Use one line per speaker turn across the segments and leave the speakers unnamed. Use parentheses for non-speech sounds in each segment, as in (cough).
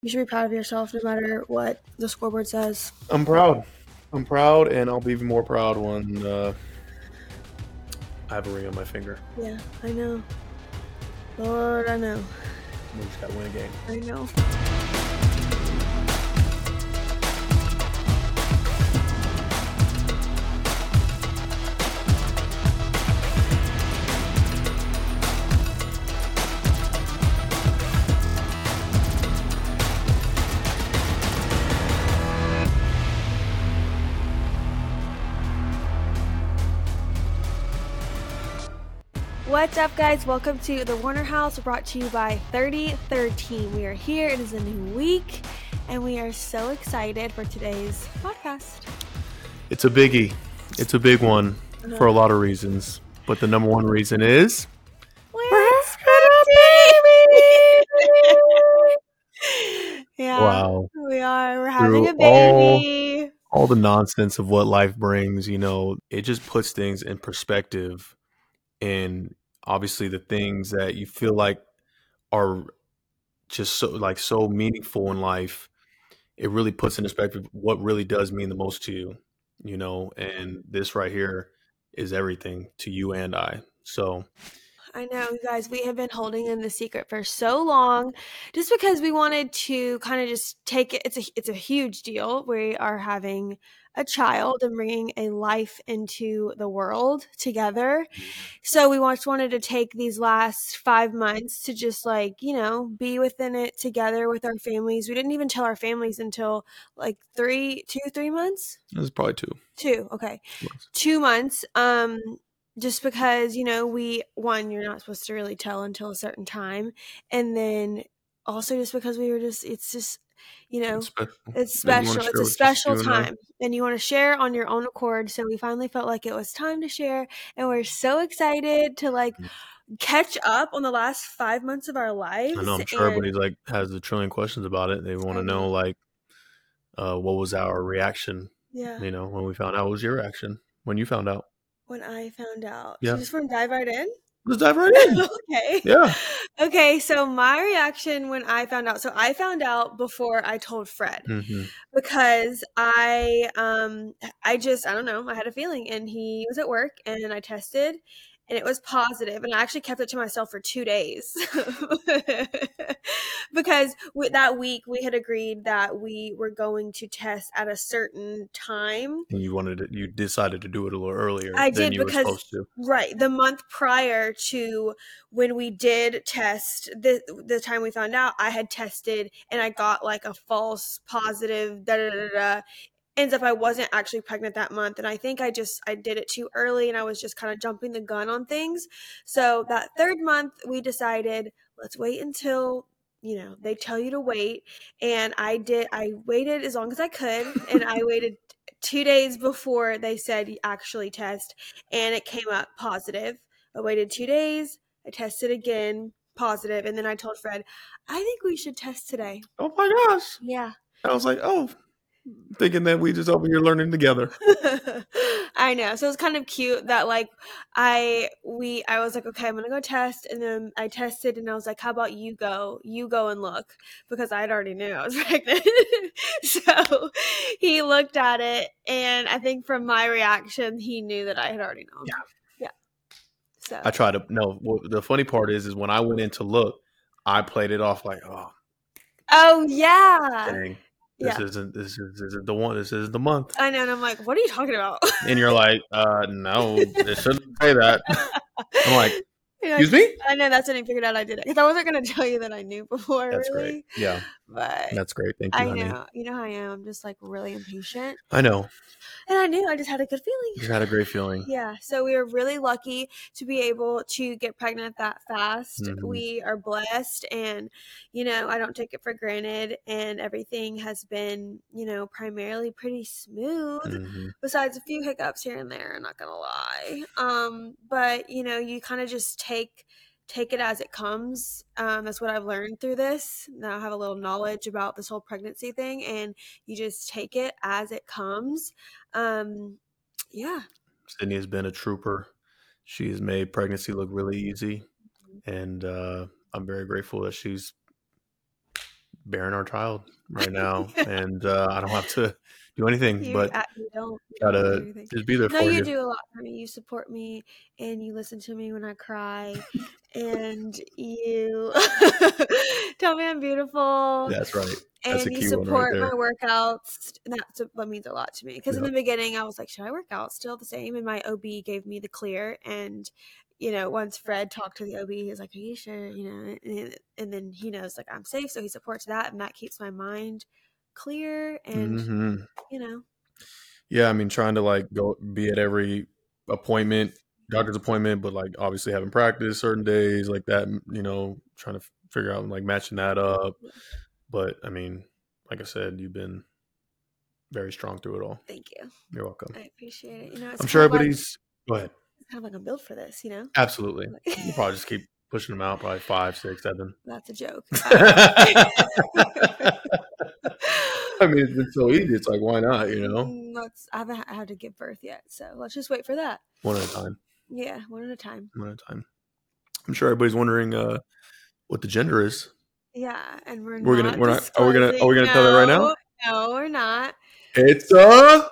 You should be proud of yourself no matter what the scoreboard says.
I'm proud. I'm proud, and I'll be even more proud when uh, I have a ring on my finger.
Yeah, I know. Lord, I know.
We just gotta win a game.
I know. What's up, guys? Welcome to the Warner House, brought to you by 3013. We are here. It is a new week, and we are so excited for today's podcast.
It's a biggie. It's a big one for a uh-huh. lot of reasons, but the number one reason is
We're (laughs) yeah,
wow.
we are. We're having
Through
a baby.
all the nonsense of what life brings, you know, it just puts things in perspective. And obviously, the things that you feel like are just so like so meaningful in life, it really puts in perspective what really does mean the most to you, you know. And this right here is everything to you and I. So
I know, you guys, we have been holding in the secret for so long just because we wanted to kind of just take it. It's a, it's a huge deal. We are having a child and bringing a life into the world together. So we just wanted to take these last five months to just like, you know, be within it together with our families. We didn't even tell our families until like three, two, three months.
this is probably two.
Two. Okay. Two months. Um, just because, you know, we, one, you're not supposed to really tell until a certain time. And then also just because we were just, it's just, you know,
It's special.
it's special. It's a special time. And you want to share on your own accord. So we finally felt like it was time to share. And we're so excited to like
Mm.
catch up on the last five months of our lives.
I know. I'm sure
and-
everybody's like has a trillion questions about it. They want to
know.
know like, uh, what was our reaction?
yeah.
You know, when we found out, what was your reaction when you found out?
When I found out.
Yeah.
So just want to dive right in?
Let's dive right (laughs) in.
okay.
Yeah.
Okay, so my reaction when I found out, so I found out before I told Fred
hmm
because I um I just I don't know, I had a feeling and he was at work and I tested and it was positive and I actually kept it to myself for 2 days. (laughs) because we, that week we had agreed that we were going to test at a certain time
And you wanted it. You decided to do it a little earlier
I
than
did
you
because-
were supposed to.
Right, the month prior to when we did test, the the time we found out, I had tested and I got like a false positive. Da da da da. Ends up I wasn't actually pregnant that month, and I think I just I did it too early, and I was just kind of jumping the gun on things. So that third month, we decided let's wait until you know they tell you to wait, and I did. I waited as long as I could, and I (laughs) waited two days before they said actually test and it came up positive. I waited two days. I tested again, positive, and then I told Fred, I think we should test today.
Oh my gosh!
Yeah.
I was like, oh, thinking that we just over here learning together. (laughs)
I know. So it's kind of cute that like I we I was like, okay, I'm gonna go test, and then I tested, and I was like, how about you go? You go and look because I'd already knew I was (laughs) pregnant. so he looked at it, and I think from my reaction, he knew that I had already known.
Yeah.
Yeah. So
I tried to. No, well, the funny part is, is when I went in to look, I played it off like, oh,
Oh yeah.
dang, this
Yeah.
isn't this is this is the one. This is the month.
I know, and I'm like, what are you talking about?
And you're like, uh, no, it shouldn't say that. (laughs) I'm like, Excuse me.
I know that's when I figured out I did it because I wasn't gonna (laughs) tell you that I knew before.
That's
really,
great. Yeah,
but
that's great. Thank you,
I
honey.
know, you know how I am. I'm just like really impatient,
I know.
and I knew I just had a good feeling.
You had a great feeling.
Yeah, so we were really lucky to be able to get pregnant that fast.
Mhm.
We are blessed, and you know, I don't take it for granted. And everything has been, you know, primarily pretty smooth.
hmm
besides a few hiccups here and there i'm not gonna lie um but you know you kind of just take take it as it comes um that's what i've learned through this now i have a little knowledge about this whole pregnancy thing and you just take it as it comes um yeah
Sydney has been a trooper. She has made pregnancy look really easy,
Mm-hmm.
and uh, I'm very grateful that she's bearing our child right now, (laughs) and uh, I don't have to do anything
You,
but
you don't.
gotta
do
just be there
No,
for
you
you.
do a lot for me. You support me, and you listen to me when I cry, and you (laughs) tell me I'm beautiful.
That's right. That's
and you
one right
support my workouts. And that's what means a lot to me. Because in the beginning, I was like, should I work out still the same? And my OB gave me the clear. And, you know, once Fred talked to the OB, he's like, are you sure? You know, and, and then he knows like I'm safe. So he supports that. And that keeps my mind clear. And,
hmm
you know,
Yeah, I mean, trying to like go be at every appointment, doctor's appointment, but like obviously having practice certain days like that. You know, trying to figure out like matching that up. But I mean, like I said, you've been very strong through it all.
thank you.
You're welcome.
I appreciate it. You know, it's
I'm sure
of like-
everybody's. Go ahead.
Kind of like I'm built for this, you know?
Absolutely. We'll probably just keep pushing them out. Probably five, six, seven. (laughs)
That's a joke. (laughs)
I mean, it's been so easy. It's like, why not? You know,
Mm, Let's, I haven't had to give birth yet. So let's just wait for that.
one at a time.
Yeah, one at a time.
One at a time. I'm sure everybody's wondering uh, what the gender is.
Yeah, and we're,
We're gonna- we're not- are we gonna- are we gonna tell that right now?
No, No, we're not.
It's uh.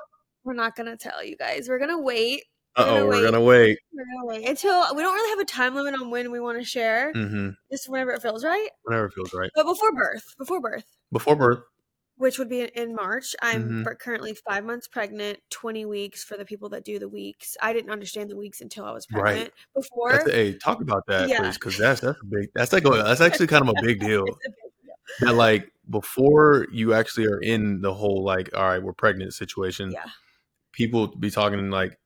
We're not gonna tell you guys. We're gonna wait.
Uh oh, we're gonna wait.
We're gonna wait until we don't really have a time limit on when we want to share.
Mm-hmm.
Just whenever it feels right.
Whenever it feels right.
But before birth, before birth,
Before birth.
which would be in March. I'm
Mhm.
currently five months pregnant, 20 weeks for the people that do the weeks. I didn't understand the weeks until I was pregnant Right. Before,
That's hey, talk about that,
Yeah.
please, because that's that's a big. That's like a, that's actually kind of a (laughs) big deal.
Big deal.
that like before you actually are in the whole like all right we're pregnant situation
Yeah.
people be talking like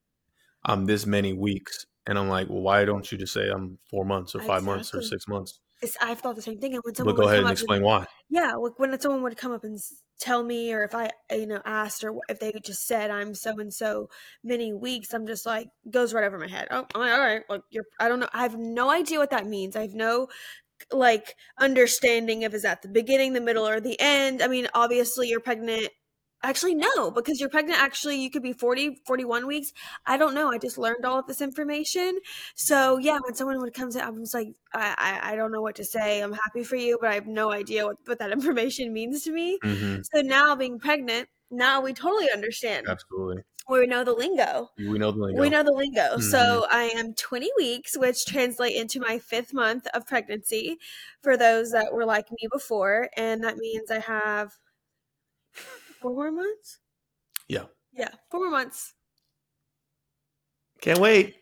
i'm this many weeks and i'm like well why don't you just say i'm four months or five months or six months
It's, I've thought the same thing. And when
but
someone
go
would
ahead and explain
me-
why
Yeah, like when someone would come up and tell me, or if I, you know, asked, or if they just said I'm so and so many weeks, I'm just like goes right over my head. Oh, I'm like, all right, like you're. I don't know. I have no idea what that means. I have no like understanding of is that the beginning, the middle, or the end. I mean, obviously you're pregnant. Actually, no, because you're pregnant. Actually, you could be 40, 41 weeks. I don't know. I just learned all of this information. So yeah, when someone would come to, I'm just like, I, I, I don't know what to say. I'm happy for you, but I have no idea what, what that (laughs) information means to me.
hmm
So now being pregnant, now we totally understand.
absolutely
We know the lingo.
we know the lingo.
We know the lingo.
Mhm.
So I am 20 weeks, which translate into my fifth month of pregnancy for those that were like me before. And that means I have four more months.
Yeah.
Yeah, four more months.
can't wait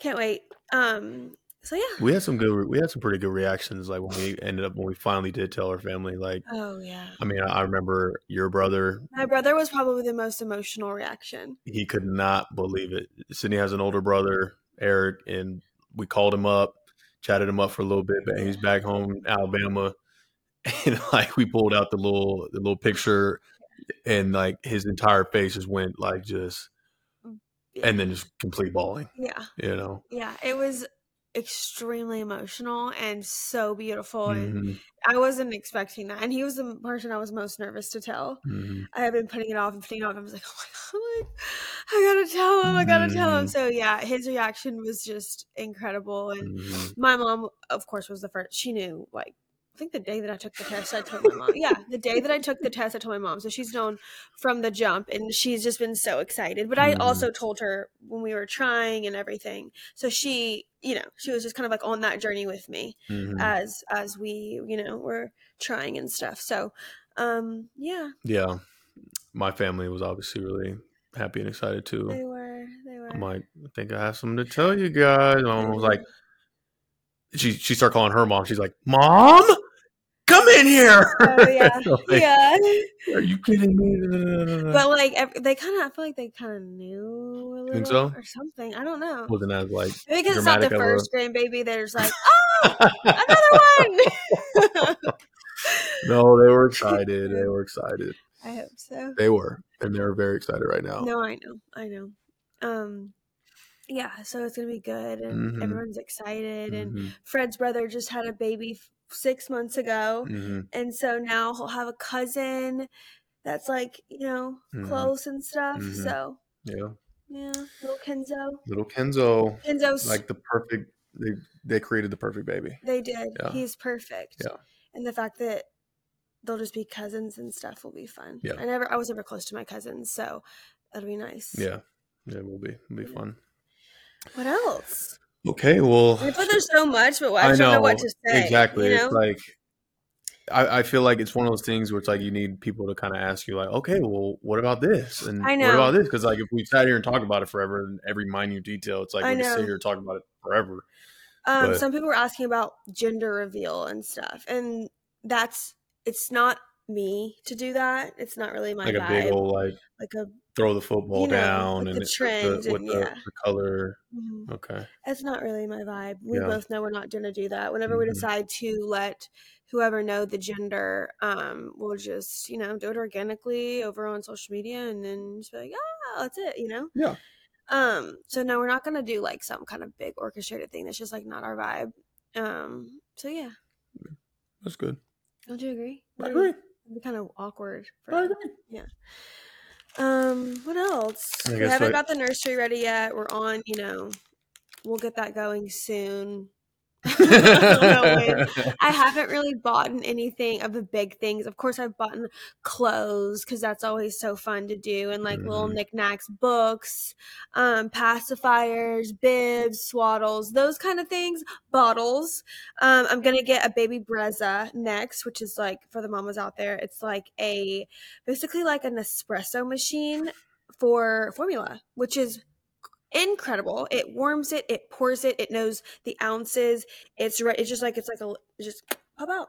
Can't wait. Um. So yeah.
we had some good we had some pretty good reactions like when we ended up when we finally did tell our family like
Oh yeah.
i mean i, I remember your brother
My brother was probably the most emotional reaction.
he could not believe it. Sydney has an older brother, Eric, and we called him up, chatted him up for a little bit, but he's back home in Alabama. (laughs) And like we pulled out the little the little picture and like his entire face just went like just
Yeah.
and then just complete bawling,
yeah.
you know.
Yeah. It was extremely emotional and so beautiful. And
Mhm,
I wasn't expecting that. And he was the person I was most nervous to tell.
mhm.
I had been putting it off and putting it off. I was like, oh my god, I gotta tell him, I gotta tell him.
Mhm.
So yeah, his reaction was just incredible. And
Mhm.
my mom, of course, was the first. She knew like. I think the day that I took the test, I told my mom. Yeah, the day that I took the test, I told my mom. So she's known from the jump, and she's just been so excited. But I also told her when we were trying and everything. So she, you know, she was just kind of like on that journey with me
Mhm.
as as we, you know, were trying and stuff. So, um, yeah,
Yeah. My family was obviously really happy and excited too.
they were, they were.
I'm like, I think I have something to tell you guys. And I was like, she she started calling her mom. She's like, Mom, come in here.
oh yeah, (laughs)
Like,
yeah.
Are you kidding me?
But like they kind of, I feel like they kind of knew a little
Think so?
or something. I don't know.
wasn't as like
because it's not the first grandbaby. They're just like, (laughs) oh, another one.
no, they were (laughs) excited. They were excited.
I hope so.
They were, and they're very excited right now.
No, I know, I know. Um, yeah, so it's gonna be good, and
Mhm.
everyone's excited. And
Mhm,
Fred's brother just had a baby f- six months ago,
mhm,
and so now he'll have a cousin that's like you know
Mhm.
close and stuff.
Mhm.
So
yeah,
yeah, little Kenzo.
little Kenzo,
Kenzo's
like the perfect. They they created the perfect baby.
they did.
Yeah.
He's perfect.
Yeah.
and the fact that they'll just be cousins and stuff will be fun.
Yeah.
I never I was never close to my cousins, so that'll be nice.
Yeah, yeah, it will be. It'll be
Yeah.
fun.
What else?
Okay, well,
I feel there's so much, but I,
I
just don't know
know
what to say.
exactly.
You know?
It's like I, I feel like it's one of those things where it's like you need people to kind of ask you, like, okay, well, what about this? And
I
what
know.
about this? Because like if we sat here and talked about it forever and every minute detail, it's like we
know.
sit here and talk about it forever.
Um,
But-
some people were asking about gender reveal and stuff, and that's it's not me to do that. It's not really my
like a
vibe.
big old like
like a
throw the football
You know,
down and
the
it's
trend
with the, with
and
the,
yeah.
the color.
mhm.
Okay.
it's not really my vibe. We
Yeah.
both know we're not going to do that. Whenever we
Mhm.
decide to let whoever know the gender, um, we'll just you know do it organically over on social media, and then just be like, ah, that's it, you know.
Yeah.
Um. So no, we're not going to do like some kind of big orchestrated thing. That's just like not our vibe. Um. So yeah,
That's good.
don't you agree?
I agree.
It'd be kind of awkward. For
I agree.
Um, what else? We haven't
what-
got the nursery ready yet. We're on, you know, we'll get that going soon. (laughs) I don't know when. (laughs) I haven't really bought anything of the big things. Of course, I've bought clothes because that's always so fun to do, and like little
Mhm.
knickknacks, books, um, pacifiers, bibs, swaddles, those kind of things. Bottles. Um, I'm gonna get a baby Brezza next, which is like for the mamas out there. It's like a basically like an espresso machine for formula, which is incredible. It warms it, it pours it, it knows the ounces. It's right. It's just like it's like a just pop out.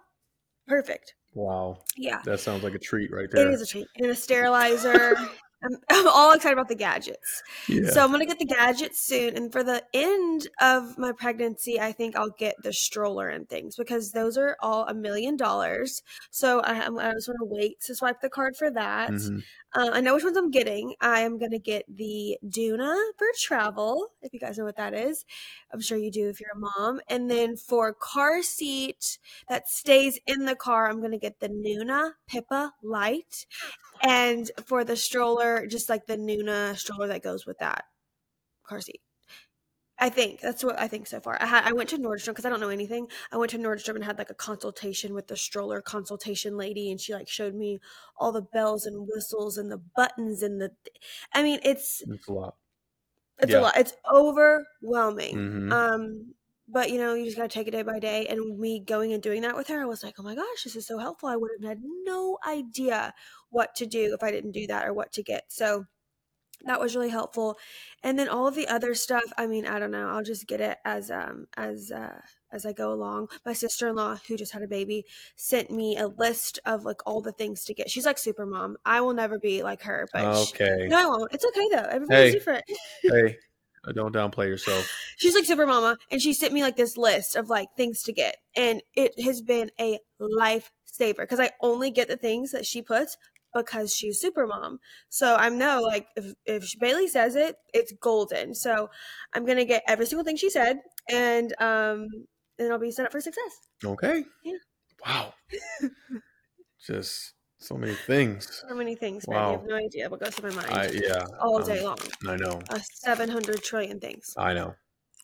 Perfect.
Wow.
Yeah,
That sounds like a treat right there.
it is a treat. And a sterilizer. I'm, (laughs) I'm all excited about the gadgets.
Yeah.
So I'm gonna get the gadgets soon, and for the end of my pregnancy, I think I'll get the stroller and things because those are all a million dollars. So I, I'm- just want to wait to swipe the card for that.
Mhm.
Uh, I know which ones I'm getting. I am gonna get the Doona for travel, if you guys know what that is. I'm sure you do if you're a mom. And then for car seat that stays in the car, I'm gonna get the Nuna PIPA Lite. And for the stroller, just like the Nuna stroller that goes with that car seat. I think that's what I think so far. I had I went to Nordstrom because I don't know anything. I went to Nordstrom and had like a consultation with the stroller consultation lady, and she like showed me all the bells and whistles and the buttons and the. I mean, it's
It's a lot.
it's
Yeah.
a lot. It's overwhelming.
Mhm.
Um, but you know, you just gotta take it day by day. And me going and doing that with her, I was like, oh my gosh, this is so helpful. I would have had no idea what to do if I didn't do that or what to get. So that was really helpful. And then all of the other stuff, I mean, I don't know. I'll just get it as um as uh as I go along. My sister-in-law, who just had a baby, sent me a list of like all the things to get. She's like super mom. I will never be like her, but she-
Okay.
no, I won't. It's okay though. Everybody's
Hey.
different.
hey, don't downplay yourself.
She's like super mama, and she sent me like this list of like things to get, and it has been a lifesaver because I only get the things that she puts because she's super mom. So I know like if if Bailey says it, it's golden. So I'm gonna get every single thing she said, and um, and I'll be set up for success.
Okay.
Yeah.
Wow. (laughs) Just so many things.
So many things, man. You have no idea what goes through my mind
I yeah.
all
um,
day long.
I know.
Uh, Seven hundred trillion things.
I know.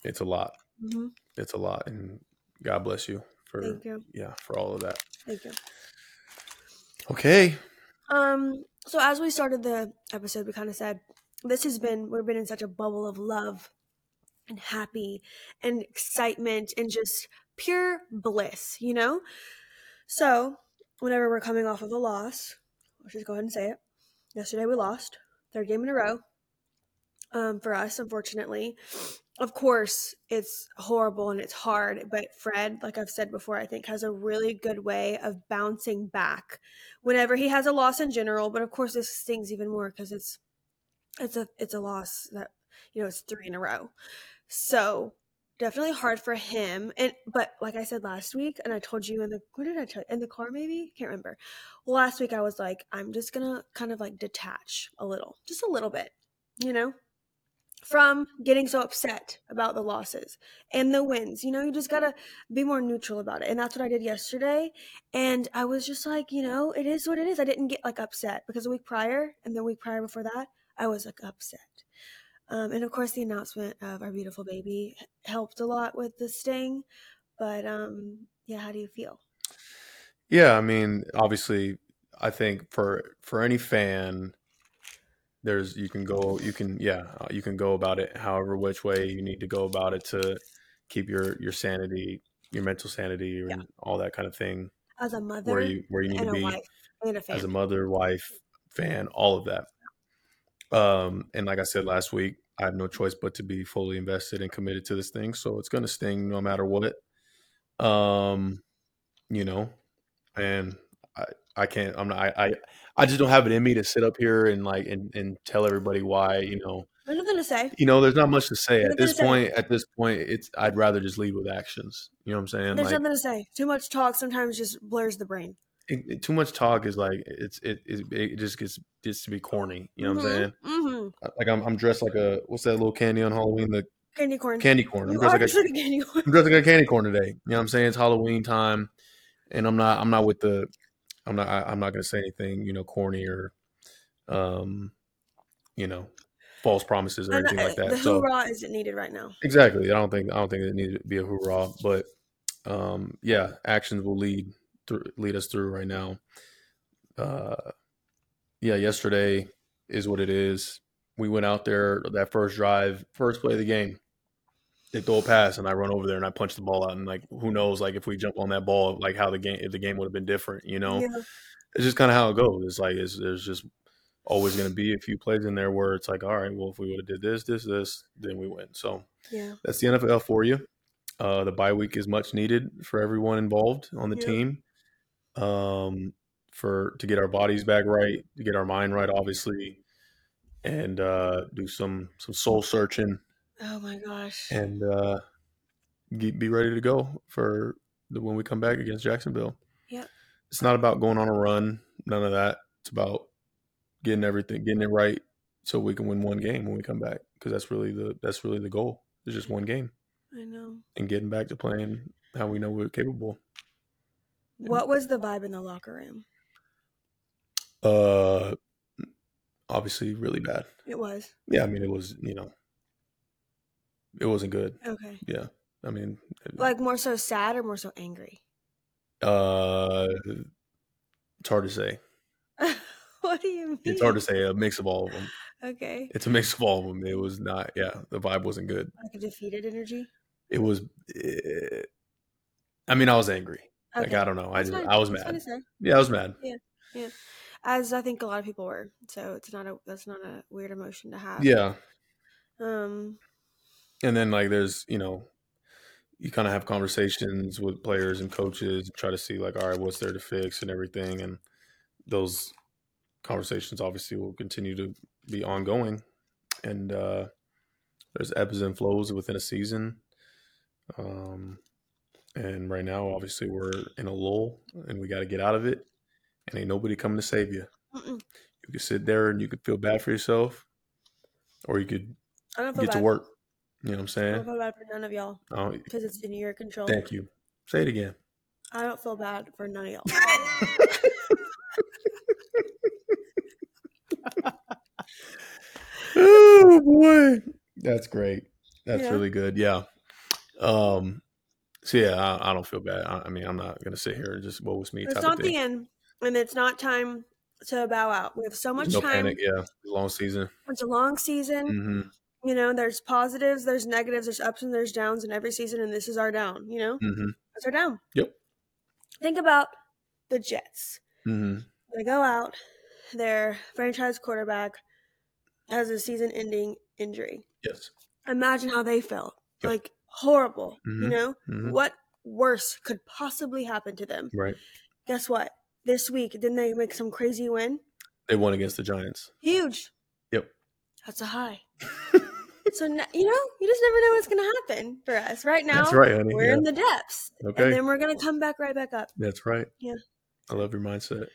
It's a lot.
hmm
It's a lot, and God bless you for
Thank you.
yeah for all of that.
Thank you.
Okay.
Um, so as we started the episode, we kind of said this has been we've been in such a bubble of love and happy and excitement and just pure bliss, you know? So whenever we're coming off of a loss, let's just go ahead and say it. Yesterday we lost, third game in a row. Um, for us, unfortunately. Of course, it's horrible and it's hard, but Fred, like I've said before, I think has a really good way of bouncing back whenever he has a loss in general. But of course, this stings even more because it's it's a it's a loss that you know it's three in a row. So definitely hard for him. And but like I said last week, and I told you in the what did I tell you in the car maybe can't remember. Well, last week I was like, I'm just gonna kind of like detach a little, just a little bit, you know from getting so upset about the losses and the wins. You know, you just gotta be more neutral about it. And that's what I did yesterday. And I was just like, you know, it is what it is. I didn't get like upset because the week prior and the week prior before that, I was like upset. Um, and of course, the announcement of our beautiful baby helped a lot with the sting. But um, yeah, how do you feel?
Yeah, I mean, obviously, I think for for any fan, there's you can go, you can yeah, uh, you can go about it however which way you need to go about it to keep your your sanity, your mental sanity, and
Yeah.
all that kind of thing.
As a mother
Where you where you need to be
wife
as a mother, wife, fan, all of that. Um, and like I said last week, I have no choice but to be fully invested and committed to this thing. So it's gonna sting no matter what. Um, you know, and I I can't I'm not I I, I just don't have it in me to sit up here and like and, and tell everybody why, you know.
There's nothing to say.
You know, there's not much to say
There's
at this
to say.
point. At this point, it's I'd rather just lead with actions. You know what I'm saying?
There's
like
nothing to say. Too much talk sometimes just blurs the brain.
It, too much talk is like it's it, it it just gets gets to be corny. You know what I'm saying?
Mm-hmm.
Like I'm I'm dressed like a what's that little candy on Halloween? The
Candy corn.
candy corn. I'm dressed like a
candy corn.
I'm dressed like a candy corn today. You know what I'm saying? It's Halloween time, and I'm not I'm not with the I'm not I, I'm not gonna say anything you know corny or um you know false promises or
And,
anything
uh,
like that.
the
so
hoorah isn't needed right now.
exactly, I don't think I don't think it needed to be a hoorah, but um yeah, actions will lead through lead us through right now. Uh, yeah, yesterday is what it is. We went out there that first drive, first play of the game. They throw a pass and I run over there and I punch the ball out and like who knows like if we jump on that ball like how the game if the game would have been different you know
Yeah.
it's just kind of how it goes it's like it's, there's just always going to be a few plays in there where it's like all right well if we would have did this this this then we win so
Yeah.
that's the NFL for you uh, the bye week is much needed for everyone involved on the
Yeah.
team um, for to get our bodies back right to get our mind right obviously and uh, do some some soul searching
Oh my gosh.
and uh, get, be ready to go for the, when we come back against Jacksonville.
Yeah.
It's not about going on a run, none of that. It's about getting everything, getting it right, so we can win one game when we come back. Because that's really the that's really the goal. It's just one game
I know.
and getting back to playing how we know we're capable.
What was the vibe in the locker room?
Uh, obviously, really bad.
It was.
Yeah, I mean, it was you know, it wasn't good.
Okay.
Yeah, I mean,
Like more so sad or more so angry?
uh, it's hard to say. (laughs)
what do you mean?
It's hard to say. A mix of all of them.
Okay.
It's a mix of all of them. It was not. Yeah, the vibe wasn't good.
Like a defeated energy?
It was. eh, I mean, I was angry. Like I don't know. I just
fine.
I was mad. Yeah, I was mad. Yeah, yeah.
As I think a lot of people were. So it's not a that's not a weird emotion to have.
Yeah,
Um
and then like there's you know, you kind of have conversations with players and coaches, try to see like, all right, what's there to fix and everything, and those conversations obviously will continue to be ongoing, and uh, there's ebbs and flows within a season. Um, and right now, obviously, we're in a lull, and we got to get out of it. And ain't nobody coming to save you.
mm-mm.
You could sit there and you could feel bad for yourself, or you could
I don't feel
get
bad.
to work. You know what I'm saying?
I don't feel bad for none of y'all because it's in your control.
thank you. Say it again.
I don't feel bad for none of y'all. (laughs) (laughs)
oh boy, that's great. That's
Yeah.
really good. Yeah. Um. So yeah, I, I don't feel bad. I, I mean, I'm not gonna sit here and just woe was me
It's not the end, and it's not time to bow out. We have so much
no
time.
panic. Yeah, long season.
It's a long season.
hmm
You know, there's positives, there's negatives, there's ups and there's downs in every season, and this is our down. You know,
hmm
it's our down.
Yep.
Think about the Jets.
hmm
They go out, their franchise quarterback has a season-ending injury.
Yes.
Imagine how they felt.
Yep.
Like horrible. You
Mhm.
know,
hmm
what worse could possibly happen to them?
Right.
Guess what? This week, didn't they make some crazy win?
They won against the Giants.
Huge.
Yep.
That's a high. (laughs) so you know, you just never know what's going to happen for us. Right now,
That's right, honey.
we're
Yeah.
in the depths,
Okay.
and then we're going to come back right back up.
That's right.
Yeah.
I love your mindset.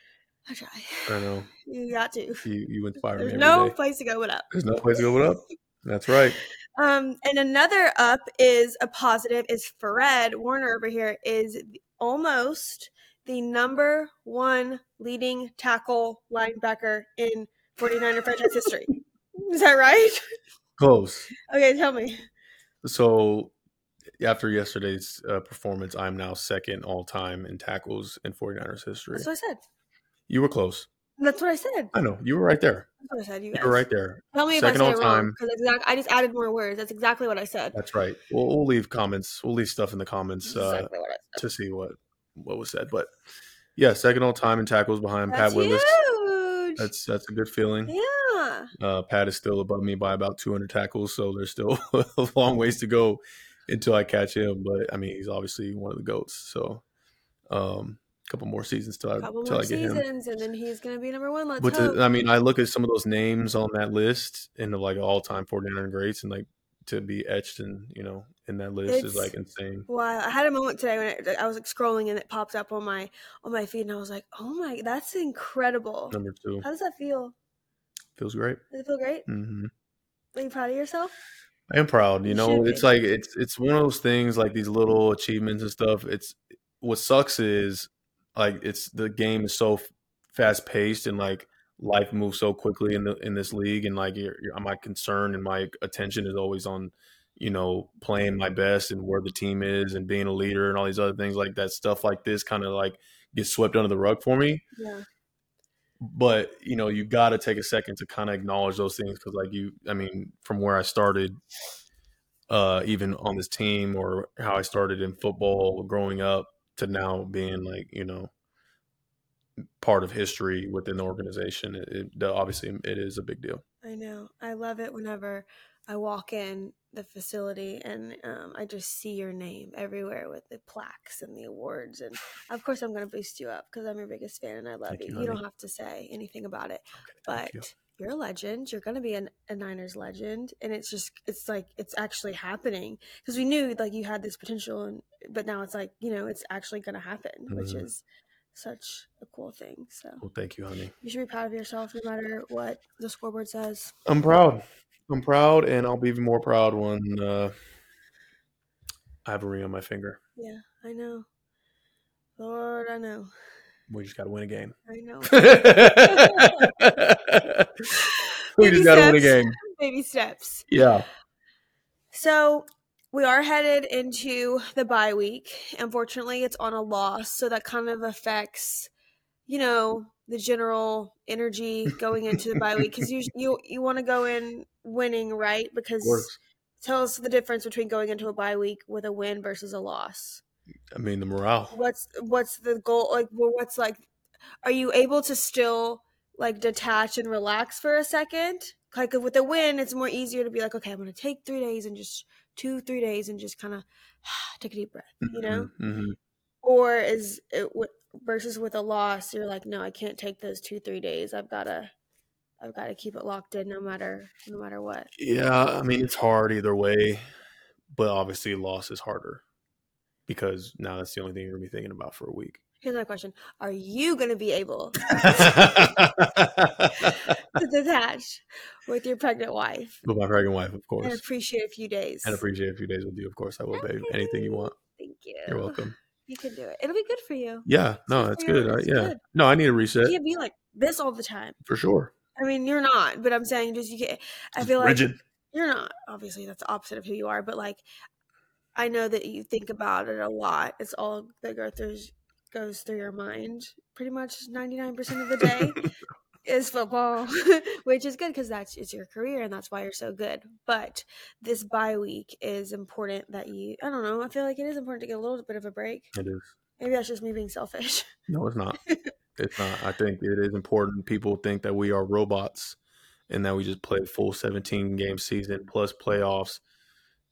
I try.
I know.
You got to.
You you inspire me
There's
every
no
day.
place to go but up.
There's no place to go but up. That's right.
Um, and another up is a positive is Fred Warner over here is almost the number one leading tackle linebacker in 49er franchise history. Is that right?
Close.
Okay, tell me.
So after yesterday's uh, performance, I'm now second all time in tackles in 49ers history.
That's what I said.
You were close.
That's what I said.
I know you were right there.
That's what I said. You,
You were right there.
Tell me
Second
if I said it wrong
time.
because exact. I just added more words. That's exactly what I said.
That's right. We'll, we'll leave comments. We'll leave stuff in the comments uh,
exactly what I said.
to see what what was said. But yeah, second all time in tackles behind
That's
Pat Willis.
huge.
That's that's a good feeling.
yeah.
Uh, Pat is still above me by about 200 tackles, so there's still (laughs) a long ways to go until I catch him. But I mean, he's obviously one of the goats. So um, couple more seasons till I
couple
till I get him.
and then he's gonna be number one. Let's
But to, I mean, I look at some of those names on that list and the like all time 49er greats, and like to be etched and you know in that list is like insane.
Wow, I had a moment today when it, I was like scrolling and it popped up on my on my feed, and I was like, "Oh my, that's incredible!"
Number two
How does that feel?
feels great.
Does it feel great?
hmm
Are you proud of yourself?
I am proud. You
You
know, it's
be.
like it's it's one of those things like these little achievements and stuff. It's what sucks is like it's the game is so fast paced and like life moves so quickly in the in this league and like you're, you're, my concern and my attention is always on you know playing my best and where the team is and being a leader and all these other things like that stuff like this kind of like gets swept under the rug for me
Yeah.
but you know you got to take a second to kind of acknowledge those things because like you i mean from where i started uh even on this team or how i started in football growing up to now being like you know part of history within the organization it, it obviously it is a big deal
I know. I love it whenever I walk in the facility and um, I just see your name everywhere with the plaques and the awards. And of course, I'm going to boost you up because I'm your biggest fan and I love you.
you,
You, don't have to say anything about it,
Thank
but. You're a legend. You're going to be an, a Niners legend. And it's just, it's like, it's actually happening because we knew like you had this potential, and but now it's like, you know, it's actually going to happen, which
Mhm.
is such a cool thing. So
well thank you honey
you should be proud of yourself no matter what the scoreboard says.
i'm proud i'm proud and i'll be even more proud when uh i have a ring on my finger
Yeah, I know. Lord, I know.
We just got to win a game
I (laughs) know. (laughs)
we
Baby
just got to win a game
Baby steps.
yeah
So we are headed into the bye week. Unfortunately, it's on a loss, so that kind of affects, you know, the general energy going into the bye week because you you you want to go in winning, right? Because tell us the difference between going into a bye week with a win versus a loss.
I mean, the morale.
what's what's the goal like well, what's like are you able to still like detach and relax for a second? Like with a win it's more easier to be like okay i'm gonna take three days and just two three days and just kind of (sighs) take a deep breath you know?
hmm
or is it versus with a loss you're like no i can't take those two three days. I've gotta i've gotta keep it locked in no matter no matter what.
Yeah, I mean, it's hard either way, but obviously, loss is harder because now that's the only thing you're gonna be thinking about for a week.
here's my question are you gonna be able (laughs) to detach with your pregnant wife With
my pregnant wife, of course.
and appreciate a few days.
and appreciate a few days with you. Of course, I will, babe. Anything you want,
Thank you.
you're welcome.
You can do it. It'll be good for you.
Yeah, no, that's good. I, yeah,
good.
no, I need a reset.
You can't be like this all the time.
for sure.
I mean, you're not, but I'm saying just you can't. I feel like
rigid.
you're not. Obviously, that's the opposite of who you are, but like, I know that you think mm-hmm. about it a lot. It's all that goes through goes through your mind pretty much 99% of the day (laughs) is football, (laughs) which is good because that's it's your career and that's why you're so good. But this bye week is important that you. I don't know. I feel like it is important to get a little bit of a break.
It is.
Maybe that's just me being selfish.
No, it's not. (laughs) It's not. I think it is important. People think that we are robots and that we just play a full 17 game season plus playoffs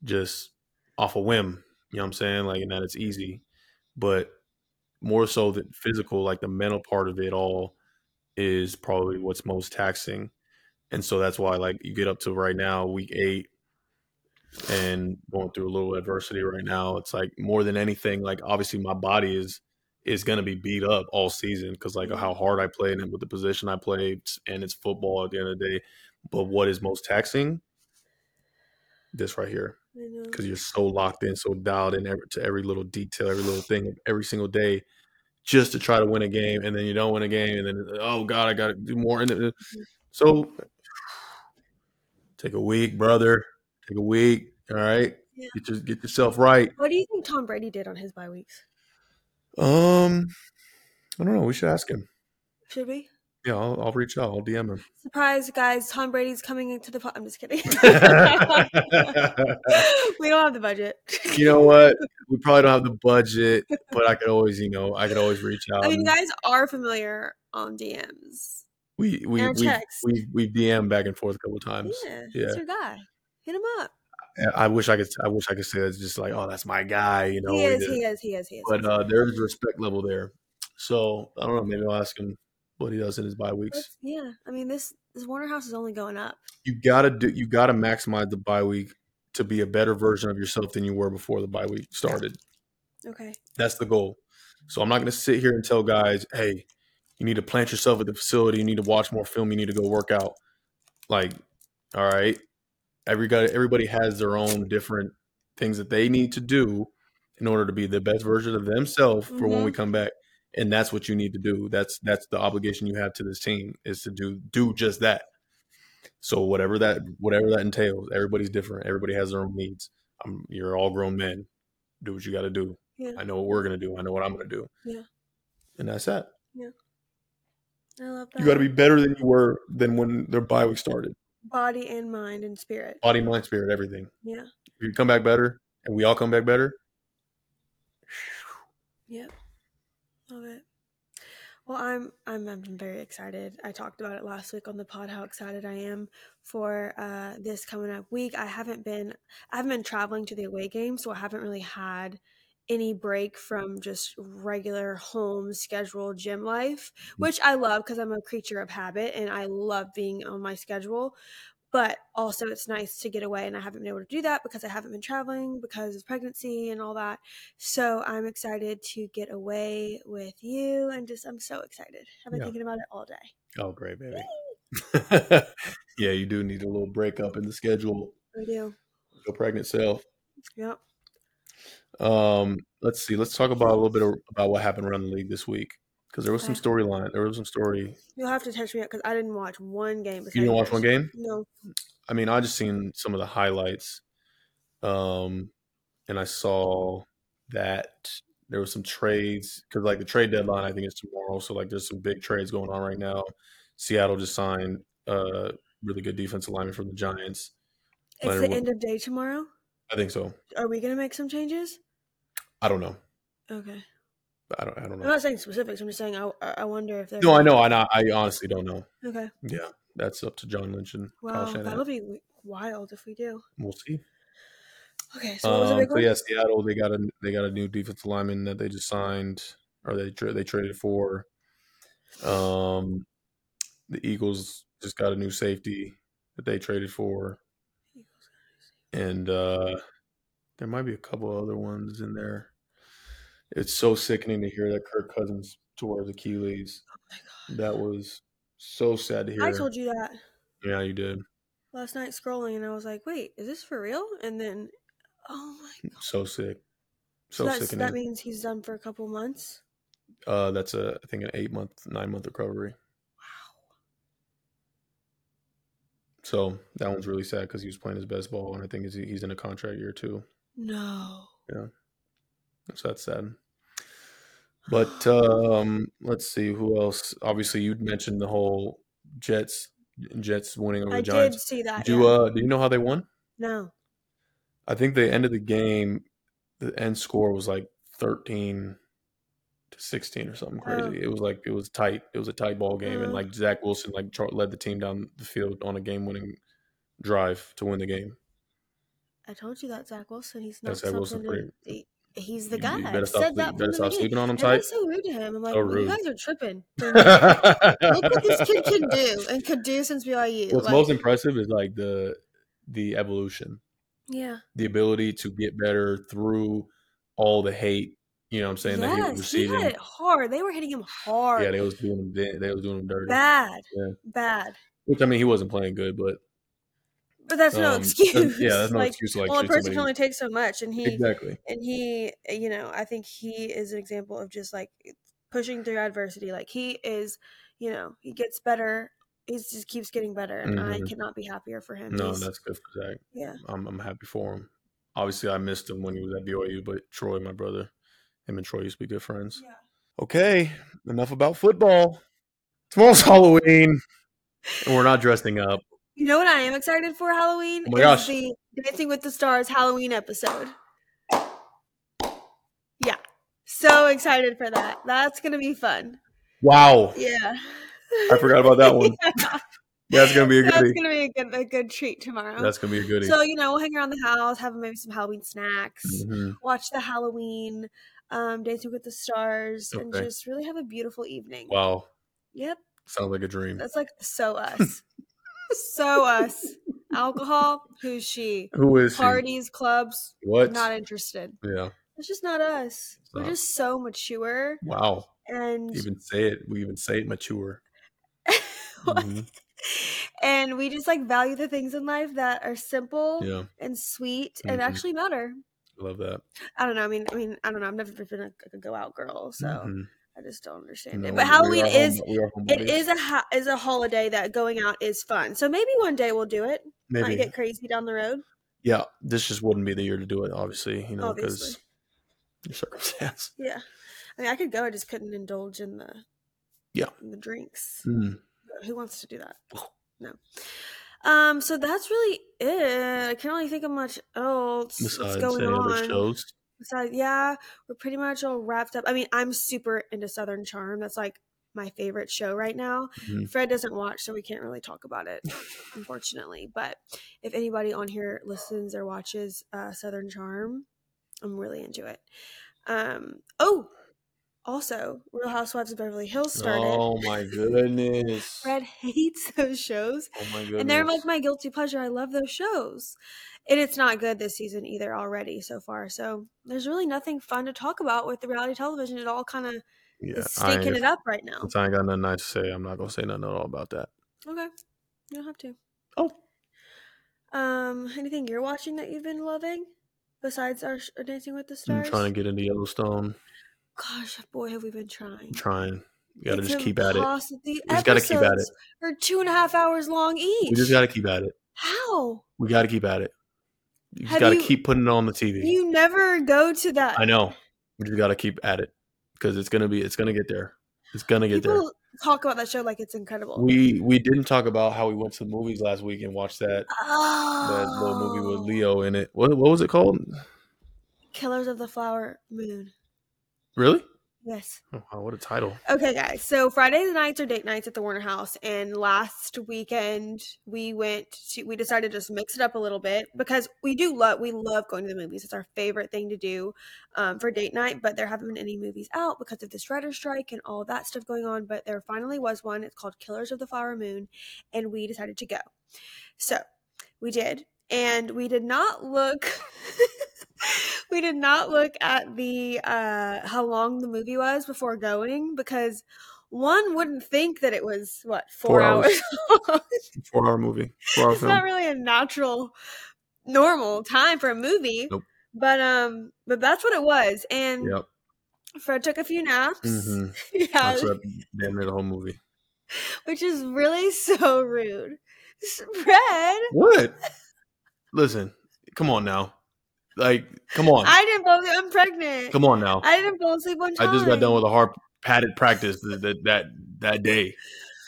just off a whim. You know what I'm saying? Like, and that it's easy. But more so than physical, like the mental part of it all is probably what's most taxing. And so that's why, like, you get up to right now, week eight, and going through a little adversity right now. It's like more than anything, like, obviously, my body is is going to be beat up all season because like how hard I played and with the position I played and it's football at the end of the day. But what is most taxing? This right here. Because you're so locked in, so dialed in every, to every little detail, every little thing, every single day, just to try to win a game, and then you don't win a game, and then oh god, I got to do more. And then, so take a week, brother. Take a week. All right,
Yeah.
Get, your, get yourself right.
What do you think Tom Brady did on his bye weeks?
Um, I don't know. We should ask him.
Should we?
Yeah, I'll, I'll reach out. I'll DM him.
Surprise, guys! Tom Brady's coming into the. Po- I'm just kidding. (laughs) we don't have the budget.
you know what? We (laughs) probably don't have the budget, but I could always, you know, I could always reach out.
I mean,
and-
you guys are familiar on DMs.
we we we we we DM back and forth a couple times.
Yeah,
Yeah.
that's your guy. Hit him up.
I wish I could. I wish I could say it's just like, oh, that's my guy. You know,
he is. He is. He is. He is.
but uh, there's respect level there. So I don't know. Maybe I'll ask him what he does in his bye weeks.
Yeah, I mean this this Warner House is only going up.
You gotta do. You gotta maximize the bye week to be a better version of yourself than you were before the bye week started.
Okay.
That's the goal. So I'm not gonna sit here and tell guys, hey, you need to plant yourself at the facility. You need to watch more film. You need to go work out. Like, all right, every guy, everybody has their own different things that they need to do in order to be the best version of themselves for when we mm-hmm. come back. And that's what you need to do. That's that's the obligation you have to this team is to do do just that. So whatever that whatever that entails, everybody's different. Everybody has their own needs. Um, you're all grown men. Do what you got to do.
Yeah.
I know what we're gonna do. I know what I'm gonna do.
Yeah.
And that's that.
yeah I love that.
You got to be better than you were than when their bye week started.
body and mind and spirit.
Body, mind, spirit, everything.
Yeah.
If you come back better, and we all come back better,
Yep. Love it. Well, I'm I'm I'm very excited. I talked about it last week on the pod how excited I am for uh, this coming up week. I haven't been I haven't been traveling to the away game, so I haven't really had any break from just regular home scheduled gym life, which I love because I'm a creature of habit and I love being on my schedule. But also, it's nice to get away, and I haven't been able to do that because I haven't been traveling because of pregnancy and all that. So I'm excited to get away with you, and just I'm so excited. I've been
Yeah.
thinking about it all day.
oh great, baby. (laughs) yeah, you do need a little break up in the schedule.
I do.
Your pregnant self.
Yep.
Um, let's see. Let's talk about a little bit of, about what happened around the league this week because there was some storyline. There was some story.
You'll have to touch me up because I didn't watch one game.
You didn't watch one game?
No.
I mean, I just seen some of the highlights, um, and I saw that there was some trades because like the trade deadline I think is tomorrow, so like there's some big trades going on right now. Seattle just signed a really good defensive lineman from the Giants.
It's
Leonard
the end of day tomorrow.
I think so.
Are we gonna make some changes?
I don't know.
Okay.
I don't. I don't know.
I'm not saying specifics. I'm just saying I, I wonder if there's.
No, I know. I. I honestly don't know.
Okay.
Yeah, that's up to John Lynch and Kyle
Wow,
Shanahan.
that'll be wild if we do.
We'll see.
Okay. So what was the
Um,
big
so
one?
yeah, Seattle they got a they got a new defensive lineman that they just signed or they tra- they traded for. Um, the Eagles just got a new safety that they traded for, and uh, there might be a couple other ones in there. It's so sickening to hear that Kirk Cousins tore his Achilles.
Oh my god.
That was so sad to hear.
I told you that
yeah, you did.
last night scrolling, and I was like, "Wait, is this for real?" And then, oh my god.
So sick.
So
So sickening.
that means he's done for a couple months.
Uh, that's a I think an eight month, nine month recovery. Wow. So that one's really sad because he was playing his best ball, and I think he's, he's in a contract year too.
No.
So that's sad. But (sighs) um, let's see who else. Obviously, you'd mentioned the whole Jets, Jets winning over
I
the
did
Giants.
see that.
Did you
yeah.
uh, do you know how they won?
no.
I think the end of the game, the end score was like thirteen to sixteen or something crazy.
Oh.
It was like it was tight. It was a tight ball game, and
Uh.
like Zach Wilson like led the team down the field on a game-winning drive to win the game.
I told you that Zach Wilson. He's not
That's Zach Wilson
to- he- he's the guy.
You better stop,
said that
better stop sleeping on him tight.
that's so rude to him. I'm like,
So
you guys are tripping. (laughs) Look what this kid can do and could do since BYU.
What's
like,
most impressive is like the the evolution,
yeah.
the ability to get better through all the hate. You know what I'm saying that he was
Yes, he
receiving.
had it hard. They were hitting him hard.
yeah, they was doing him. They, they was doing him dirty.
bad.
Yeah.
Bad.
Which I mean, he wasn't playing good, but
But that's no
um,
excuse.
that's- yeah, that's (laughs) no
like,
excuse like
well, a person
somebody.
can only take so much, and he
exactly.
and he, you know, I think he is an example of just like pushing through adversity. Like he is, you know, he gets better. He just keeps getting better, and I
Mhm.
cannot be happier for him.
No,
He's-
that's good for Zach.
yeah.
I'm I'm happy for him. Obviously, I missed him when he was at BYU, but Troy, my brother, him and Troy used to be good friends.
Yeah.
Okay, enough about football. Tomorrow's (laughs) Halloween, and we're not dressing up.
You know what I am excited for Halloween?
Oh my
is
gosh.
the Dancing with the Stars Halloween episode. Yeah. So excited for that. That's gonna be fun.
Wow,
Yeah.
I forgot about that one. (laughs)
Yeah.
That's gonna be a
That's gonna be a good a good treat tomorrow.
That's gonna be a goodie.
so, you know, we'll hang around the house, have maybe some Halloween snacks,
Mhm.
watch the Halloween um, Dancing with the Stars, and just really have a beautiful evening.
Wow,
Yep.
sounds like a dream.
That's like so us. So us. Alcohol, who's she?
Who is he?
Parties, clubs,
What?
not interested.
yeah.
It's just not us. We're
not.
just so mature
Wow.
and
Even say it. We even say it mature. (laughs) Mhm.
and we just like value the things in life that are simple
Yeah,
and sweet and
Mhm.
actually matter.
I love that.
I don't know. I mean, I mean, I don't know. I've never been a, a go out girl, so
Mhm.
I just don't understand
No,
it. But Halloween is
home- we are
it is a ha- is a holiday that going out is fun. So maybe one day we'll do it. Might
maybe.
get crazy down the road.
Yeah, this just wouldn't be the year to do it. Obviously, you know, because your circumstance.
Yeah, I mean, I could go. I just couldn't indulge in the
Yeah.
in the drinks.
Mm.
Who wants to do that? No. Um. So that's really it. I can't really think of much else
Besides
that's going on.
shows,
Besides, yeah, we're pretty much all wrapped up. I mean, I'm super into Southern Charm. That's like my favorite show right now.
Mhm.
Fred doesn't watch, so we can't really talk about it, unfortunately. But if anybody on here listens or watches uh, Southern Charm, I'm really into it. Um. Oh, also, Real Housewives of Beverly Hills started.
Oh my goodness! (laughs)
Fred hates those shows.
Oh my goodness!
And they're like my guilty pleasure. I love those shows. And it's not good this season either already so far. So there's really nothing fun to talk about with the reality television. It all kind of
yeah,
stinking it up right now.
Since I ain't got nothing nice to say, I'm not gonna say nothing at all about that.
Okay. You don't have to.
Oh,
Um, anything you're watching that you've been loving besides our Dancing with the Stars?
I'm trying to get into Yellowstone.
Gosh, boy, have we been trying.
Trying. You gotta
It's
just keep at it. We just gotta keep at it.
Are two and a half hours long each.
We just gotta keep at it.
How?
We gotta keep at it. You
Have
gotta
you-
keep putting it on the TV.
You never go to that.
I know. We just gotta keep at it because it's gonna be. It's gonna get there. It's gonna get there.
Talk about that show like it's incredible.
We we didn't talk about how we went to the movies last week and watched that
oh,
that little movie with oh. Leo in it. What what was it called?
Killers of the Flower Moon.
Really?
Yes.
Oh, wow, what a title!
Okay, guys. So Friday nights are date nights at the Warner House, and last weekend we went to. We decided to just mix it up a little bit because we do love we love going to the movies. It's our favorite thing to do um, for date night. But there haven't been any movies out because of this writer strike and all that stuff going on. But there finally was one. It's called Killers of the Flower Moon, and we decided to go. So we did, and we did not look. (laughs) (laughs) we did not look at the uh how long the movie was before going because one wouldn't think that it was what four,
Four
hours,
hours. (laughs) Four hour movie. Four hour
it's
film.
not really a natural normal time for a movie
Nope.
but um but that's what it was and
Yep.
fred took a few naps
hmm (laughs)
yeah
I slept damn near the whole movie.
which is really so rude fred
What? Listen, come on now. Like, come on,
i didn't fall asleep i'm pregnant
come on now.
i didn't fall asleep one
I just got done with a hard padded practice that that that, that day,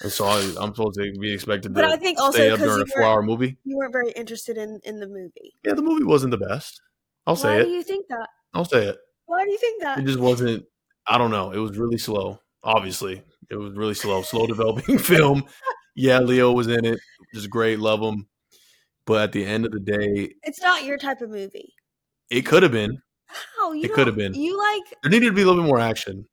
and so I, I'm supposed to be expected
But
to
I think also
stay up during a four hour movie.
you weren't very interested in in the movie
Yeah, the movie wasn't the best. I'll say it.
why do you think that
I'll say it.
why do you think that
It just wasn't. I don't know. It was really slow. Obviously, it was really slow. Slow developing (laughs) film. Yeah, Leo was in it. Just great. Love him. But at the end of the day,
it's not your type of movie
it could have been.
you
It could have been.
you like
There needed to be a little bit more action.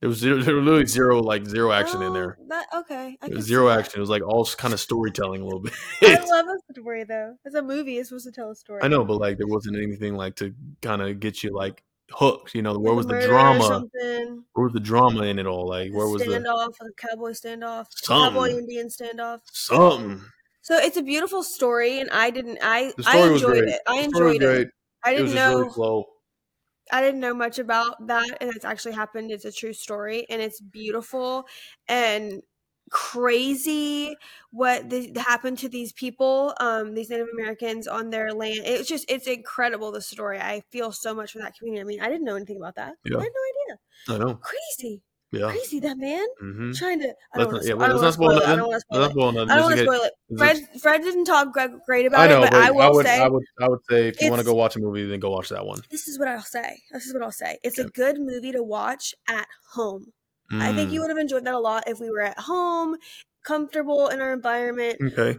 There was zero, there was literally zero, like zero action in
oh,
there.
that okay I
It was zero action. It was like all kind of storytelling a little bit.
I (laughs) love a story though. It's a movie. It's supposed to tell a story.
I know, but like there wasn't anything like to kind of get you like hooked. You know, where was the drama? Where was the drama in it all? Like where was the
standoff? Cowboy standoff.
Something.
Cowboy Indian standoff.
something?
So it's a beautiful story, and I didn't. I I enjoyed it. I
The story was
enjoyed it. I didn't know.
really.
I didn't know much about that, and it's actually happened. It's a true story, and it's beautiful. And crazy what the, happened to these people, um, these Native Americans on their land. It's just it's incredible the story. I feel so much for that community. I mean, I didn't know anything about that.
Yeah.
I had no idea.
I know.
Crazy,
Yeah.
crazy that man
Mm-hmm.
trying to. I don't want
yeah,
to
let's spoil
it. I don't want to spoil it. I don't want to spoil it. Fred, Fred didn't talk great about
I know,
it, but, I will
I would,
say
I would, I would say if you want to go watch a movie, then go watch that one.
this is what I'll say. This is what I'll say. It's a good movie to watch at home. I think you
Mm,
would have enjoyed that a lot if we were at home, comfortable in our environment,
Okay.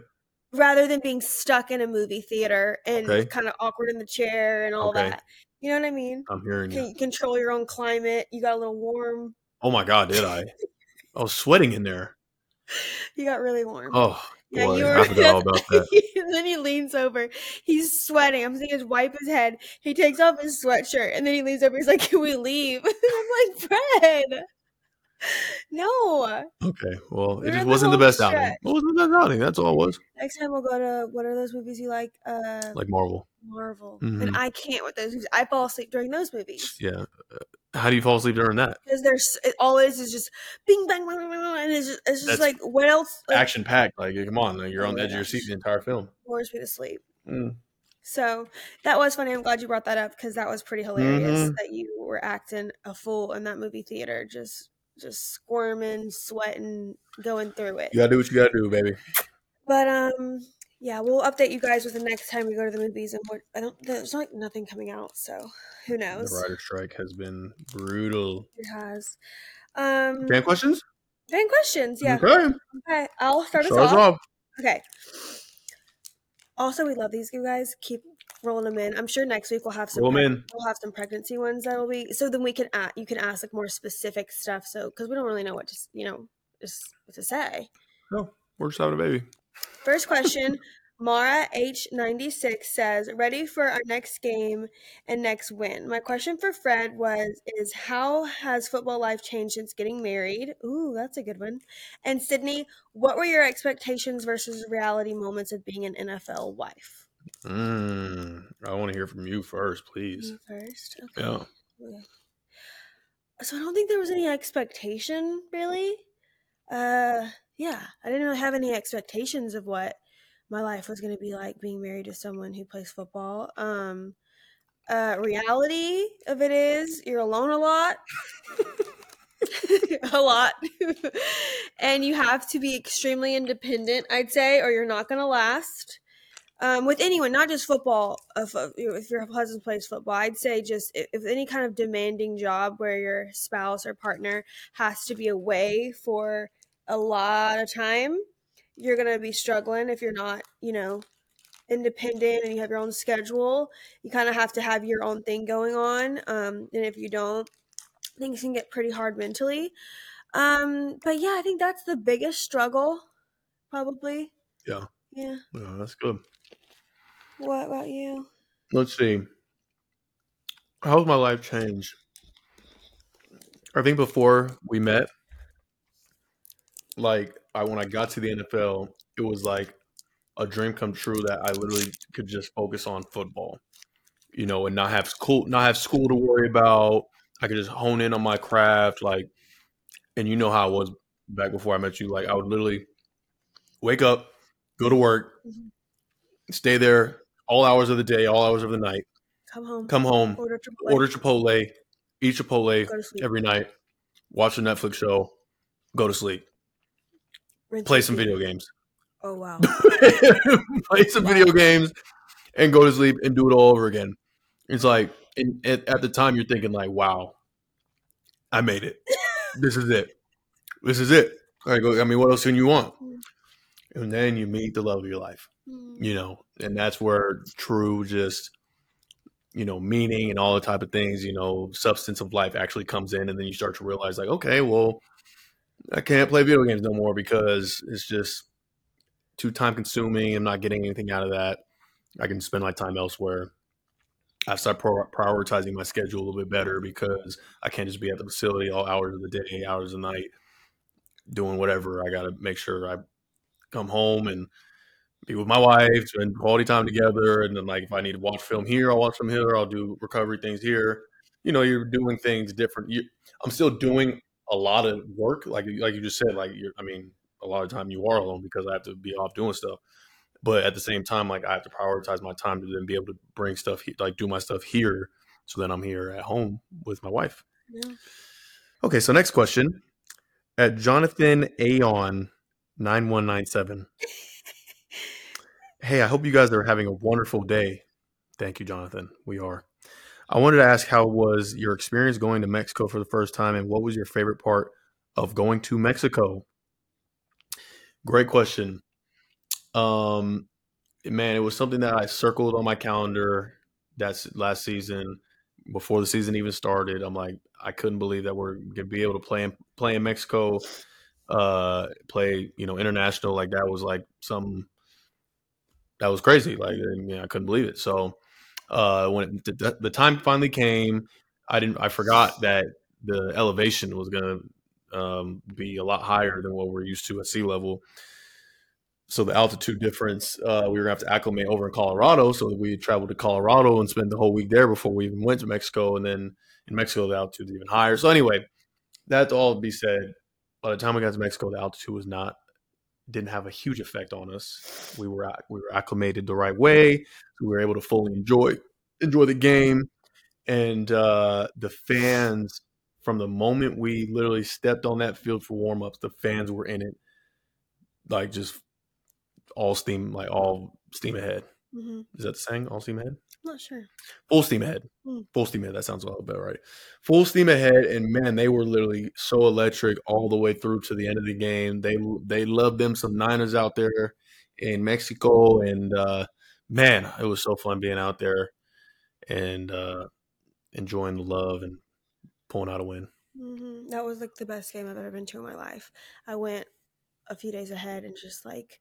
rather than being stuck in a movie theater and
Okay.
kind of awkward in the chair and all
Okay.
that. You know what I mean?
I'm hearing you.
you control your own climate? You got a little warm.
Oh my god, did I? I was sweating in there.
You got really warm.
Oh
Yeah,
boy,
you were-
I forgot all about (laughs) that.
and then he leans over. He's sweating. I'm seeing him wipe his head. He takes off his sweatshirt and then he leans over. He's like, "Can we leave?" (laughs) I'm like, "Fred, no.
Okay, well,
We
it just
the
wasn't the
home
best outing.
stretch.
It wasn't the best outing. That's all it was.
Next time we'll go to what are those movies you like? Uh,
Like Marvel.
Marvel.
Mhm.
And I can't with those movies. I fall asleep during those movies
Yeah. Uh, How do you fall asleep during that?
because there's it, all it is is just bing bang bang bang, bang and it's just, it's just like what else like,
Action packed. Like, come on, like, you're on the edge of your seat the entire film.
bores me to sleep.
Mm.
So that was funny. I'm glad you brought that up because that was pretty hilarious
Mhm.
that you were acting a fool in that movie theater, just just squirming, sweating, going through it.
You gotta do what you gotta do, baby.
But um, yeah, we'll update you guys with the next time we go to the movies. And what I don't, there's like nothing coming out, so who knows?
The writer strike has been brutal.
It has. Um,
Fan questions?
fan questions. Yeah.
Okay.
Okay, I'll start us
Start us
off.
off.
Okay. Also, we love these you guys. Keep rolling them in. I'm sure next week we'll have some.
Roll
preg- We'll have some pregnancy ones that'll be so then we can ask, you can ask like more specific stuff. So because we don't really know what to you know just what to say.
No, we're just having a baby.
First question. Mara H96 says, ready for our next game and next win. My question for Fred was is how has football life changed since getting married? Ooh, that's a good one. And Sydney, what were your expectations versus reality moments of being an NFL wife?
Mm, I want to hear from you first, please.
You first. Okay.
Yeah.
Okay. So I don't think there was any expectation really. Uh yeah, I didn't really have any expectations of what my life was going to be like being married to someone who plays football. Um uh reality of it is you're alone a lot. (laughs) a lot. (laughs) and you have to be extremely independent, I'd say, or you're not going to last um, with anyone, not just football. If, if your husband plays football, I'd say just if, if any kind of demanding job where your spouse or partner has to be away for a lot of time, you're gonna be struggling if you're not, you know, independent and you have your own schedule. You kind of have to have your own thing going on, um, and if you don't, things can get pretty hard mentally. Um, but yeah, I think that's the biggest struggle, probably.
Yeah.
Yeah.
Yeah, that's good.
What about you?
Let's see. How's my life changed? I think before we met, like I when I got to the NFL, it was like a dream come true that I literally could just focus on football, you know, and not have school, not have school to worry about. I could just hone in on my craft, like, and you know how I was back before I met you. Like I would literally wake up, go to work,
Mhm.
stay there all hours of the day, all hours of the night,
Come home.
come home,
Order Chipotle.
order Chipotle, eat Chipotle
Go to sleep.
every night, watch a Netflix show, go to sleep,
Rinse
play some video games,
Oh wow. (laughs)
play some video games, and go to sleep and do it all over again. It's like, and at, the time, you're thinking like, "Wow, I made it. This is it. This is it." I go. I mean, what else can you want? And then you meet the love of your life.
Mm.
you know, and that's where true just you know meaning and all the type of things you know substance of life actually comes in and then you start to realize like okay well i can't play video games no more because it's just too time consuming i'm not getting anything out of that i can spend my time elsewhere i start pro- prioritizing my schedule a little bit better because i can't just be at the facility all hours of the day hours of the night doing whatever i gotta make sure i come home and be with my wife, spend quality time together, and then like if I need to watch film here, I'll watch film here. I'll do recovery things here. You know, you're doing things different. You, I'm still doing a lot of work, like like you just said. Like you're, I mean, a lot of time you are alone because I have to be off doing stuff. But at the same time, like I have to prioritize my time to then be able to bring stuff, like do my stuff here. So then I'm here at home with my wife.
Yeah.
Okay, so next question. At Jonathan Aon 9197. (laughs) Hey, I hope you guys are having a wonderful day. Thank you, Jonathan. We are. I wanted to ask how was your experience going to Mexico for the first time and what was your favorite part of going to Mexico? Great question. Um man, it was something that I circled on my calendar that's last season before the season even started. I'm like I couldn't believe that we're going to be able to play in, play in Mexico uh play, you know, international like that was like some that was crazy. Like I, mean, I couldn't believe it. So uh, when it, the, the, time finally came, I didn't. I forgot that the elevation was going to um, be a lot higher than what we're used to at sea level. So the altitude difference, uh, we were going to have to acclimate over in Colorado. So we traveled to Colorado and spent the whole week there before we even went to Mexico. And then in Mexico, the altitude is even higher. So anyway, that's all to be said, by the time we got to Mexico, the altitude was not didn't have a huge effect on us. We were we were acclimated the right way. we were able to fully enjoy enjoy the game, and uh, the fans from the moment we literally stepped on that field for warmups, the fans were in it, like just all steam, like all steam ahead. Mm-hmm. Is that the saying? All steam ahead.
I'm not sure.
Full steam ahead. Hmm. Full steam ahead. That sounds a little bit right. Full steam ahead, and man, they were literally so electric all the way through to the end of the game. They they loved them some Niners out there in Mexico, and uh, man, it was so fun being out there and uh, enjoying the love and pulling out a win.
Mm-hmm. That was like the best game I've ever been to in my life. I went a few days ahead and just like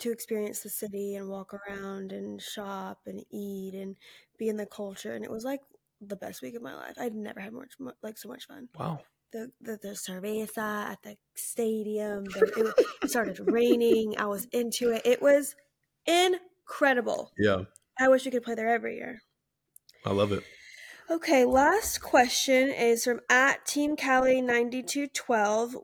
to experience the city and walk around and shop and eat and be in the culture and it was like the best week of my life. I'd never had much like so much fun.
Wow.
The the, the cerveza at the stadium the, it, it started raining i was into it. It was incredible.
Yeah.
I wish we could play there every year.
I love it.
Okay, last question is from at Team Cali 9212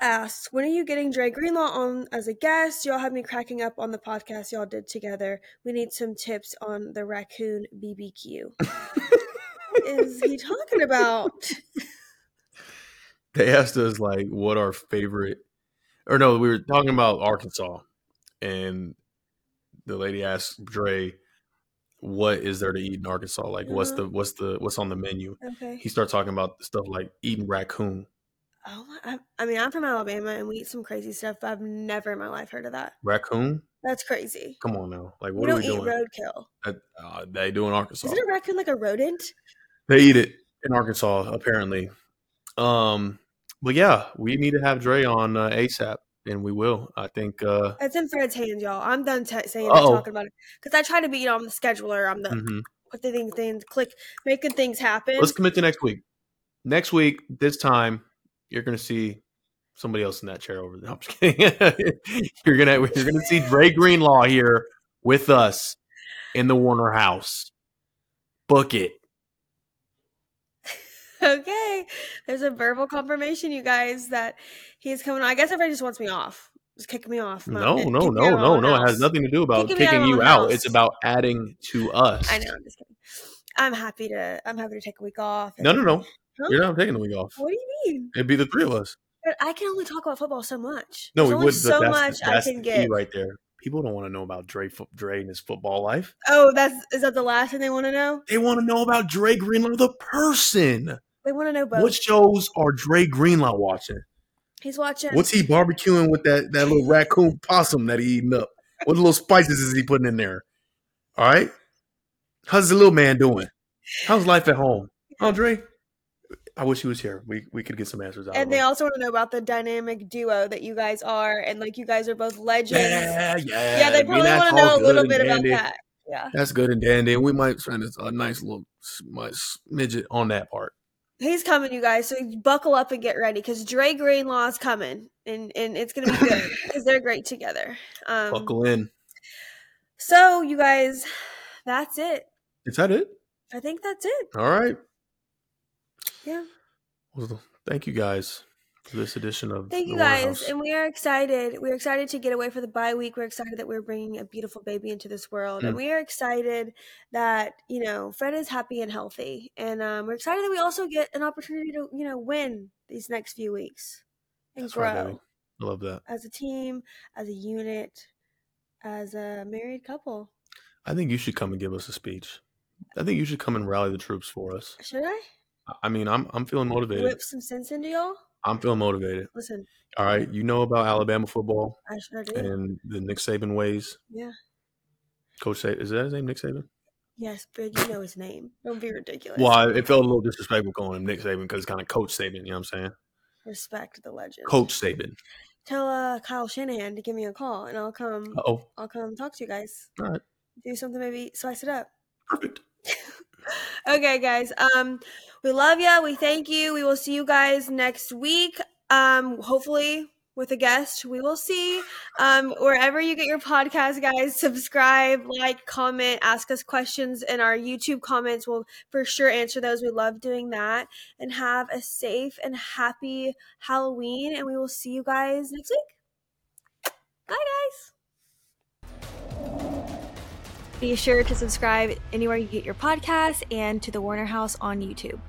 asks, when are you getting Dre Greenlaw on as a guest? Y'all have me cracking up on the podcast y'all did together. We need some tips on the raccoon BBQ. is he talking about?
They asked us like what our favorite, or no, we were talking about Arkansas, and the lady asked Dre, "What is there to eat in Arkansas? Like, what's the what's the what's on the menu?"
Okay.
He started talking about stuff like eating raccoon.
Oh, I, I mean, I'm from Alabama and we eat some crazy stuff, but I've never in my life heard of that.
Raccoon?
That's crazy.
Come on now, like what
we
are we
doing?
roadkill. uh, they do in Arkansas.
Isn't a raccoon like a rodent?
They eat it in Arkansas, apparently. Um, but yeah, we need to have Dre on uh, ASAP, and we will. I think uh,
it's in Fred's hands, y'all. I'm done t- saying and talking about it because I try to be, you know, I'm the scheduler. I'm the mm-hmm. put the things, things, click, making things happen.
Let's commit to next week. Next week, this time, you're going to see somebody else in that chair over there. No, (laughs) I'm just kidding. (laughs) you're gonna you're gonna see Dre Greenlaw here with us in the Warner House. Book it. (laughs)
Okay, there's a verbal confirmation, you guys, that he's coming. on. I guess everybody just wants me off. Just kick me off.
No, no, no, no, no. It has nothing to do about kicking, kicking you out. It's about adding to us.
I know. I'm just kidding. I'm happy to. I'm happy to take a week off.
No, no, no. Huh? You're not taking the week off.
What do you mean?
It'd be the three of us.
But I can only talk about football so much.
No, There's we would. So that's, much that's I can get right there. People don't want to know about Dre, Dre and his football life.
Oh, that's is that the last thing they want to know?
They want to know about Dre Greenlaw, the person.
They want to know both.
What shows are Dre Greenlaw watching?
He's watching.
What's he barbecuing with that that little raccoon possum that he eating up? What little spices is he putting in there? All right. How's the little man doing? How's life at home? Andre? I wish he was here. We we could get some answers out.
And they also want to know about the dynamic duo that you guys are, and like you guys are both legends.
Yeah, yeah.
Yeah, they probably I mean, want to know a little bit dandy. about that. Yeah,
that's good and dandy. And we might find a nice little midget on that part.
He's coming, you guys. So buckle up and get ready because Dre Greenlaw is coming, and and it's gonna be good (laughs) because they're great together.
Um, buckle in.
So you guys, that's it.
Is that it?
I think that's it.
All right.
Yeah.
Well, thank you guys for this edition of
Thank you guys, and we are excited. We're excited to get away for the bye week. We're excited that we're bringing a beautiful baby into this world, mm. and we are excited that you know Fred is happy and healthy, and um, we're excited that we also get an opportunity to you know win these next few weeks and That's grow. Right,
I love that
as a team, as a unit, as a married couple.
I think you should come and give us a speech. I think you should come and rally the troops for us.
Should I?
I mean, I'm I'm feeling motivated.
Whip some sense into y'all.
I'm feeling motivated.
Listen.
All right, you know about Alabama football.
I sure do.
And the Nick Saban ways.
Yeah.
Coach Saban, is that his name, Nick Saban?
Yes, but you know his name. Don't be ridiculous.
Well, it felt a little disrespectful calling him Nick Saban because it's kind of Coach Saban. You know what I'm saying?
Respect the legend.
Coach Saban.
Tell uh, Kyle Shanahan to give me a call, and I'll come.
Oh.
I'll come talk to you guys.
All right.
Do something, maybe spice it up.
Perfect.
Okay, guys. Um, we love you. We thank you. We will see you guys next week. Um, hopefully with a guest. We will see. Um, wherever you get your podcast, guys, subscribe, like, comment, ask us questions in our YouTube comments. We'll for sure answer those. We love doing that. And have a safe and happy Halloween. And we will see you guys next week. Bye, guys. Be sure to subscribe anywhere you get your podcasts and to the Warner House on YouTube.